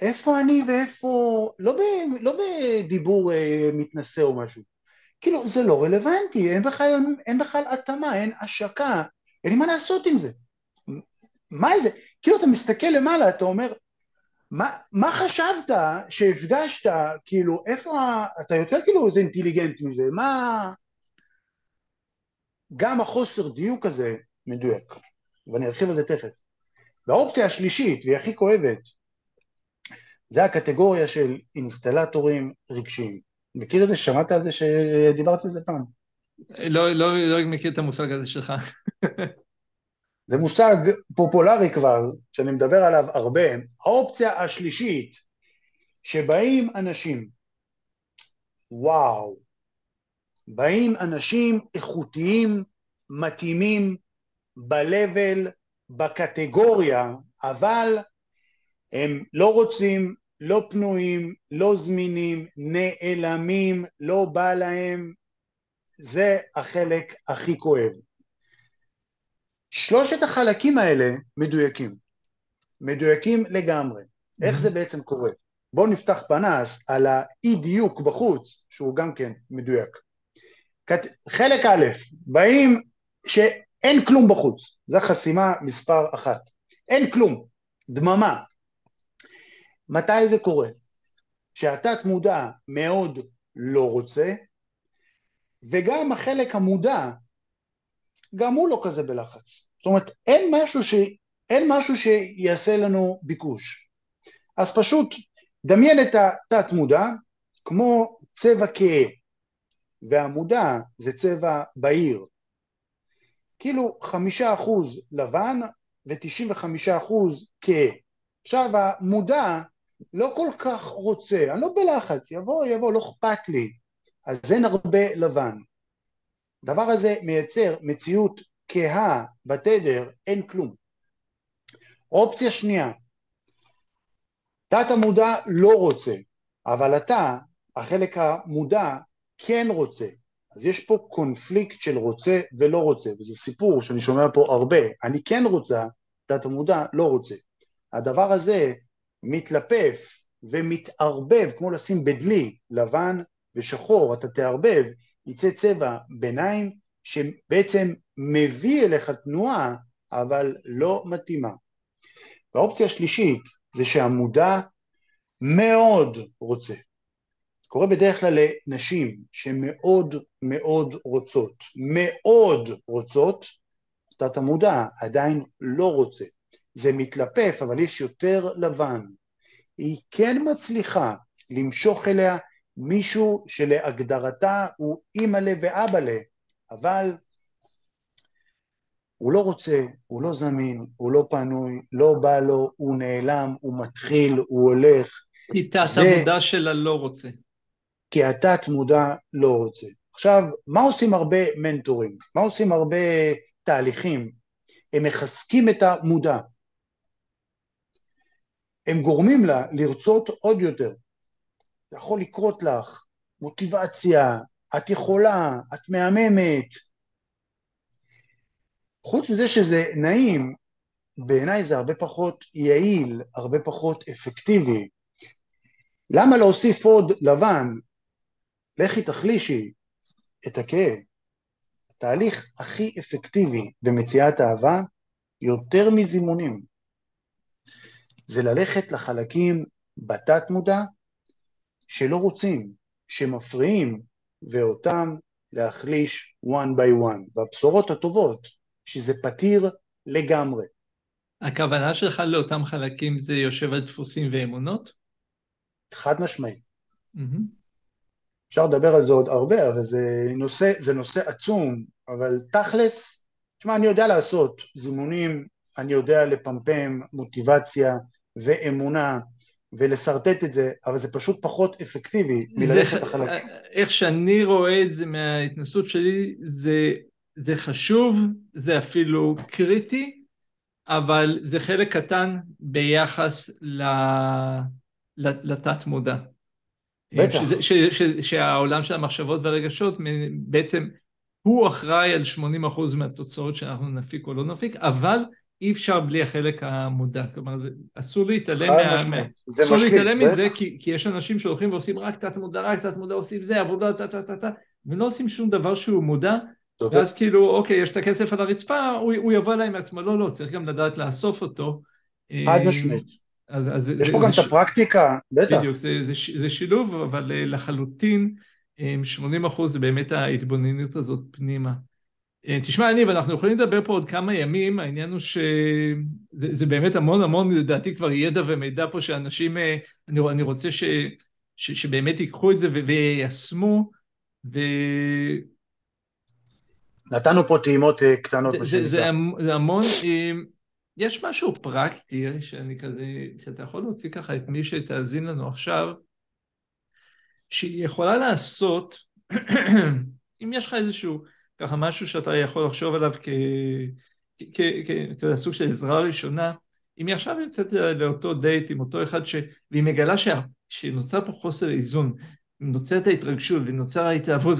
איפה אני ואיפה, לא, ב, לא בדיבור אה, מתנשא או משהו, כאילו זה לא רלוונטי, אין בכלל, התאמה, אין השקה, אין לי מה לעשות עם זה. מה זה? כאילו אתה מסתכל למעלה, אתה אומר, מה, מה חשבת שהפגשת, כאילו, איפה, אתה יותר כאילו איזה אינטליגנט מזה, מה... גם החוסר דיוק הזה מדויק, ואני ארחיב על זה תכף. והאופציה השלישית, והיא הכי כואבת, זה הקטגוריה של אינסטלטורים רגשיים. מכיר את זה? שמעת על זה שדיברתי על זה פעם? לא, לא, לא מכיר את המושג הזה שלך. [laughs] זה מושג פופולרי כבר, שאני מדבר עליו הרבה. האופציה השלישית, שבאים אנשים, וואו, באים אנשים איכותיים, מתאימים, ב-level, בקטגוריה, אבל הם לא רוצים, לא פנויים, לא זמינים, נעלמים, לא בא להם, זה החלק הכי כואב. שלושת החלקים האלה מדויקים, מדויקים לגמרי. איך זה בעצם קורה? בואו נפתח פנס על האי דיוק בחוץ, שהוא גם כן מדויק. חלק א', באים שאין כלום בחוץ, זו חסימה מספר אחת. אין כלום, דממה. מתי זה קורה? שהתת מודע מאוד לא רוצה, וגם החלק המודע, גם הוא לא כזה בלחץ. זאת אומרת, אין משהו, ש... אין משהו שיעשה לנו ביקוש. אז פשוט דמיין את התת מודע כמו צבע כהה, והמודע זה צבע בהיר. כאילו חמישה אחוז לבן ותשעים וחמישה אחוז כהה. עכשיו המודע לא כל כך רוצה, אני לא בלחץ, יבוא יבוא, לא אכפת לי, אז אין הרבה לבן. הדבר הזה מייצר מציאות כהה בתדר, אין כלום. אופציה שנייה, תת המודע לא רוצה, אבל אתה, החלק המודע, כן רוצה. אז יש פה קונפליקט של רוצה ולא רוצה, וזה סיפור שאני שומע פה הרבה. אני כן רוצה, תת המודע לא רוצה. הדבר הזה מתלפף ומתערבב, כמו לשים בדלי לבן ושחור, אתה תערבב, יצא צבע ביניים שבעצם מביא אליך תנועה, אבל לא מתאימה. והאופציה השלישית זה שהמודע מאוד רוצה. קורה בדרך כלל לנשים שמאוד מאוד רוצות, מאוד רוצות, תת המודע עדיין לא רוצה. זה מתלפף, אבל יש יותר לבן. היא כן מצליחה למשוך אליה מישהו שלהגדרתה הוא אימא'לה ואבא'לה, אבל הוא לא רוצה, הוא לא זמין, הוא לא פנוי, לא בא לו, הוא נעלם, הוא מתחיל, הוא הולך. כי תת המודע שלה לא רוצה. כי התת מודע לא רוצה. עכשיו, מה עושים הרבה מנטורים? מה עושים הרבה תהליכים? הם מחזקים את המודע. הם גורמים לה לרצות עוד יותר. זה יכול לקרות לך, מוטיבציה, את יכולה, את מהממת. חוץ מזה שזה נעים, בעיניי זה הרבה פחות יעיל, הרבה פחות אפקטיבי. למה להוסיף עוד לבן? לכי תחלישי את הכאב. התהליך הכי אפקטיבי במציאת אהבה, יותר מזימונים, זה ללכת לחלקים בתת מודע שלא רוצים, שמפריעים, ואותם להחליש one by one. והבשורות הטובות, שזה פתיר לגמרי. הכוונה שלך לאותם חלקים זה יושב על דפוסים ואמונות? חד משמעית. Mm-hmm. אפשר לדבר על זה עוד הרבה, אבל זה נושא, זה נושא עצום, אבל תכלס, תשמע, אני יודע לעשות זימונים, אני יודע לפמפם מוטיבציה ואמונה, ולשרטט את זה, אבל זה פשוט פחות אפקטיבי מללכת החלקים. איך שאני רואה את זה מההתנסות שלי, זה, זה חשוב, זה אפילו קריטי, אבל זה חלק קטן ביחס לתת מודע. בטח. שזה, ש, ש, שהעולם של המחשבות והרגשות בעצם הוא אחראי על 80% מהתוצאות שאנחנו נפיק או לא נפיק, אבל אי אפשר בלי החלק המודע, כלומר זה, אסור להתעלם, מה, אסור להתעלם מזה כי, כי יש אנשים שהולכים ועושים רק תת מודע, רק תת מודע, עושים זה, עבודה, טה טה טה טה, ולא עושים שום דבר שהוא מודע, ואז כאילו אוקיי יש את הכסף על הרצפה, הוא, הוא יבוא אליי מעצמו, לא לא, צריך גם לדעת לאסוף אותו. חד משמעית. אז, אז יש זה, פה זה, גם את הפרקטיקה, בטח. בדיוק, זה, זה, זה שילוב, אבל אה, לחלוטין 80 אחוז זה באמת ההתבוננות הזאת פנימה. אה, תשמע, יניב, אנחנו יכולים לדבר פה עוד כמה ימים, העניין הוא שזה באמת המון המון, לדעתי כבר ידע ומידע פה שאנשים, אה, אני, אני רוצה ש, ש, שבאמת ייקחו את זה ויישמו, ו... נתנו פה טעימות קטנות. זה, זה, זה, זה המון, יש משהו פרקטי שאני כזה, שאתה יכול להוציא ככה את מי שתאזין לנו עכשיו, שהיא יכולה לעשות, [clears throat] אם יש לך איזשהו, ככה משהו שאתה יכול לחשוב עליו. כסוג של עזרה ראשונה, אם היא עכשיו יוצאת לאותו דייט עם אותו אחד ש... והיא מגלה ש... שנוצר פה חוסר איזון, נוצרת ההתרגשות ונוצר ההתאהבות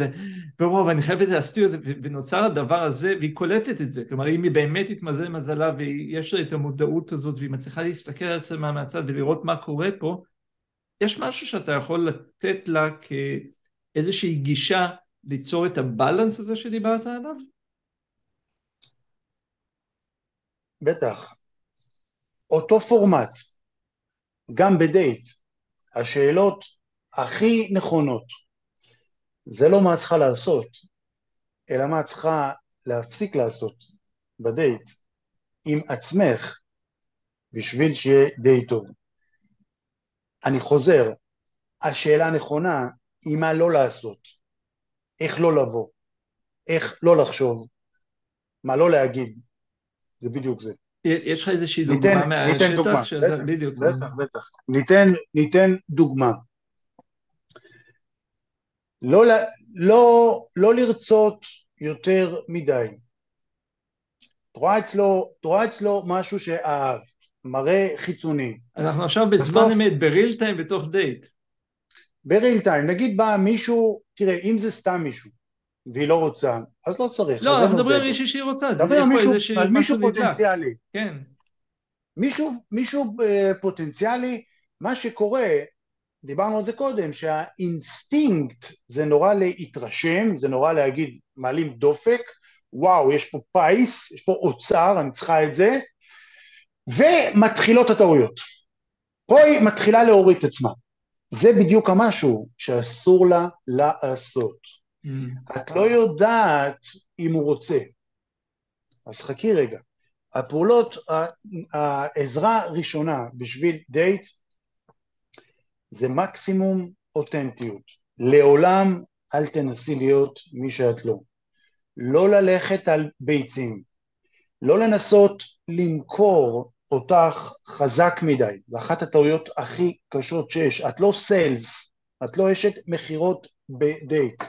ווואו ואני חייבת להסתיר את זה ונוצר הדבר הזה והיא קולטת את זה כלומר אם היא באמת התמזל מזלה ויש לה את המודעות הזאת והיא מצליחה להסתכל על עצמה מהצד ולראות מה קורה פה יש משהו שאתה יכול לתת לה כאיזושהי גישה ליצור את הבלנס הזה שדיברת עליו? בטח. אותו פורמט, גם בדייט. השאלות הכי נכונות. זה לא מה את צריכה לעשות, אלא מה את צריכה להפסיק לעשות בדייט עם עצמך בשביל שיהיה דייט טוב. אני חוזר, השאלה הנכונה היא מה לא לעשות, איך לא לבוא, איך לא לחשוב, מה לא להגיד, זה בדיוק זה. יש לך איזושהי דוגמה מהשטח? ניתן דוגמה, בטח, בדיוק. בטח, בטח. ניתן, ניתן דוגמה. לא, לא, לא לרצות יותר מדי. את רואה אצלו, רואה אצלו משהו שאהבת, מראה חיצוני. אנחנו עכשיו בזמן אמת, בריל טיים בתוך דייט. ב real time, נגיד בא מישהו, תראה, אם זה סתם מישהו, והיא לא רוצה, אז לא צריך. לא, אנחנו מדברים על מישהי שהיא רוצה. דבר על מישהו, על מישהו פוטנציאלי. כן. מישהו, מישהו אה, פוטנציאלי, מה שקורה, דיברנו על זה קודם, שהאינסטינקט זה נורא להתרשם, זה נורא להגיד, מעלים דופק, וואו, יש פה פיס, יש פה אוצר, אני צריכה את זה, ומתחילות הטעויות. פה היא מתחילה להוריד את עצמה. זה בדיוק המשהו שאסור לה לעשות. Mm. את לא יודעת אם הוא רוצה. אז חכי רגע. הפעולות, העזרה הראשונה בשביל דייט זה מקסימום אותנטיות. לעולם אל תנסי להיות מי שאת לא. לא ללכת על ביצים. לא לנסות למכור אותך חזק מדי. זו אחת הטעויות הכי קשות שיש. את לא sales, את לא אשת מכירות בדייט.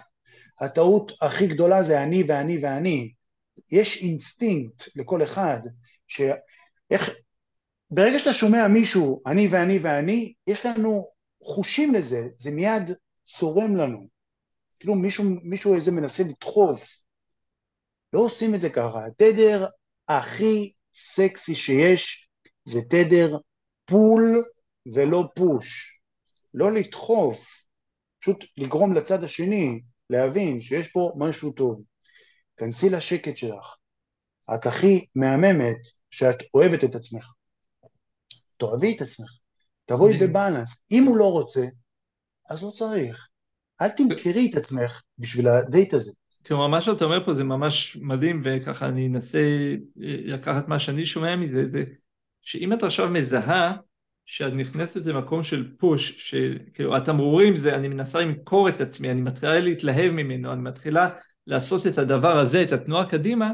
הטעות הכי גדולה זה אני ואני ואני. יש אינסטינקט לכל אחד, שאיך, ברגע שאתה שומע מישהו, אני ואני ואני, יש לנו חושים לזה, זה מיד צורם לנו. כאילו מישהו, מישהו איזה מנסה לדחוף. לא עושים את זה ככה. התדר הכי סקסי שיש זה תדר פול ולא פוש. לא לדחוף, פשוט לגרום לצד השני להבין שיש פה משהו טוב. כנסי לשקט שלך. את הכי מהממת שאת אוהבת את עצמך. תאהבי את עצמך. תבואי בבאלנס. אם הוא לא רוצה, אז לא צריך. אל תמכרי את עצמך בשביל הדייט הזה. כלומר, מה שאתה אומר פה זה ממש מדהים, וככה אני אנסה לקחת מה שאני שומע מזה, זה שאם את עכשיו מזהה שאת נכנסת למקום של פוש, שכאילו התמרורים זה אני מנסה למכור את עצמי, אני מתחילה להתלהב ממנו, אני מתחילה לעשות את הדבר הזה, את התנועה קדימה,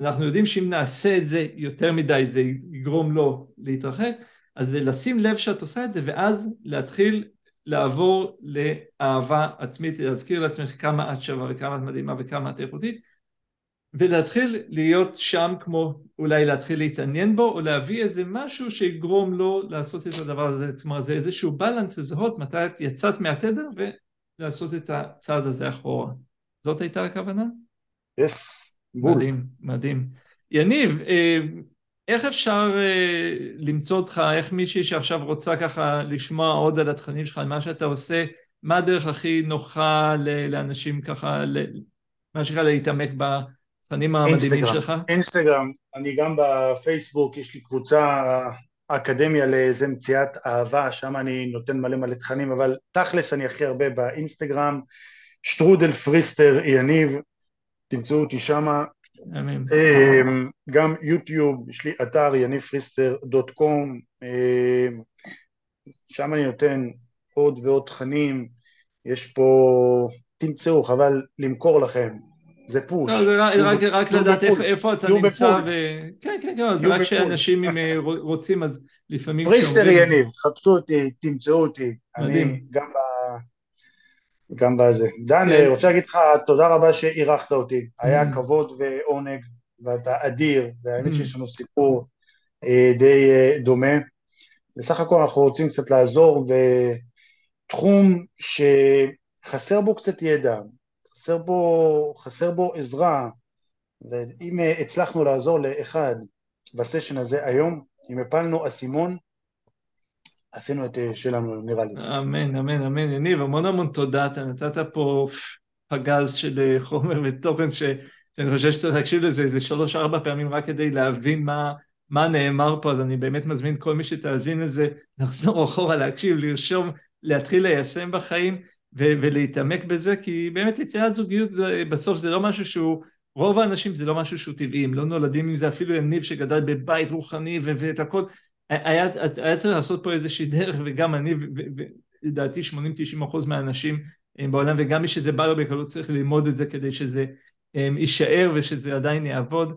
אנחנו יודעים שאם נעשה את זה יותר מדי זה יגרום לו להתרחק, אז זה לשים לב שאת עושה את זה ואז להתחיל לעבור לאהבה עצמית, להזכיר לעצמך כמה את שווה וכמה את מדהימה וכמה את איכותית ולהתחיל להיות שם כמו אולי להתחיל להתעניין בו או להביא איזה משהו שיגרום לו לעשות את הדבר הזה, זאת אומרת זה איזשהו בלנס לזהות מתי את יצאת מהתדר ולעשות את הצעד הזה אחורה. זאת הייתה הכוונה? yes, מדהים, מדהים. יניב, אה, איך אפשר uh, למצוא אותך, איך מישהי שעכשיו רוצה ככה לשמוע עוד על התכנים שלך, על מה שאתה עושה, מה הדרך הכי נוחה לאנשים ככה, מה שנקרא להתעמק בתכנים המדהימים שלך? אינסטגרם, אני גם בפייסבוק, יש לי קבוצה האקדמיה לאיזה מציאת אהבה, שם אני נותן מלא מלא תכנים, אבל תכלס אני הכי הרבה באינסטגרם, שטרודל פריסטר יניב, תמצאו אותי שמה, אמ, גם יוטיוב, יש לי אתר יניב פריסטר dot com, אמ, שם אני נותן עוד ועוד תכנים, יש פה, תמצאו, חבל למכור לכם, זה push. לא, זה רק, רק לדעת איפה, איפה אתה נמצא, ו... כן, כן, כן, זה רק שאנשים אם אה, רוצים, אז לפעמים... פריסטר יניב, חפשו אותי, תמצאו אותי. מדהים. אני גם ב... גם בזה. דן, כן. רוצה להגיד לך תודה רבה שאירחת אותי, היה mm. כבוד ועונג, ואתה אדיר, והאמת mm. שיש לנו סיפור אה, די אה, דומה. בסך הכל אנחנו רוצים קצת לעזור בתחום שחסר בו קצת ידע, חסר בו, חסר בו עזרה, ואם אה, הצלחנו לעזור לאחד בסשן הזה היום, אם הפלנו אסימון, עשינו את אה, שלנו נראה לי. אמן, אמן, אמן. יניב, המון המון תודה, אתה נתת פה פגז של אה, חומר ותוכן ש... שאני חושב שצריך להקשיב לזה איזה שלוש-ארבע פעמים רק כדי להבין מה, מה נאמר פה, אז אני באמת מזמין כל מי שתאזין לזה לחזור אחורה, להקשיב, לרשום, להתחיל ליישם בחיים. ו- ולהתעמק בזה, כי באמת יצירת זוגיות בסוף זה לא משהו שהוא, רוב האנשים זה לא משהו שהוא טבעי, הם לא נולדים עם זה, אפילו יניב שגדל בבית רוחני ו- ואת הכל, היה, היה צריך לעשות פה איזושהי דרך, וגם אני, לדעתי 80-90 אחוז מהאנשים בעולם, וגם מי שזה בא לו בקלות צריך ללמוד את זה כדי שזה יישאר ושזה עדיין יעבוד,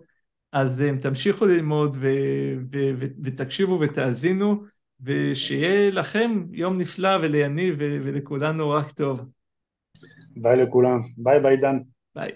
אז תמשיכו ללמוד ו- ו- ו- ותקשיבו ותאזינו. ושיהיה לכם יום נפלא וליניב ולכולנו רק טוב. ביי לכולם. ביי ביי דן. ביי.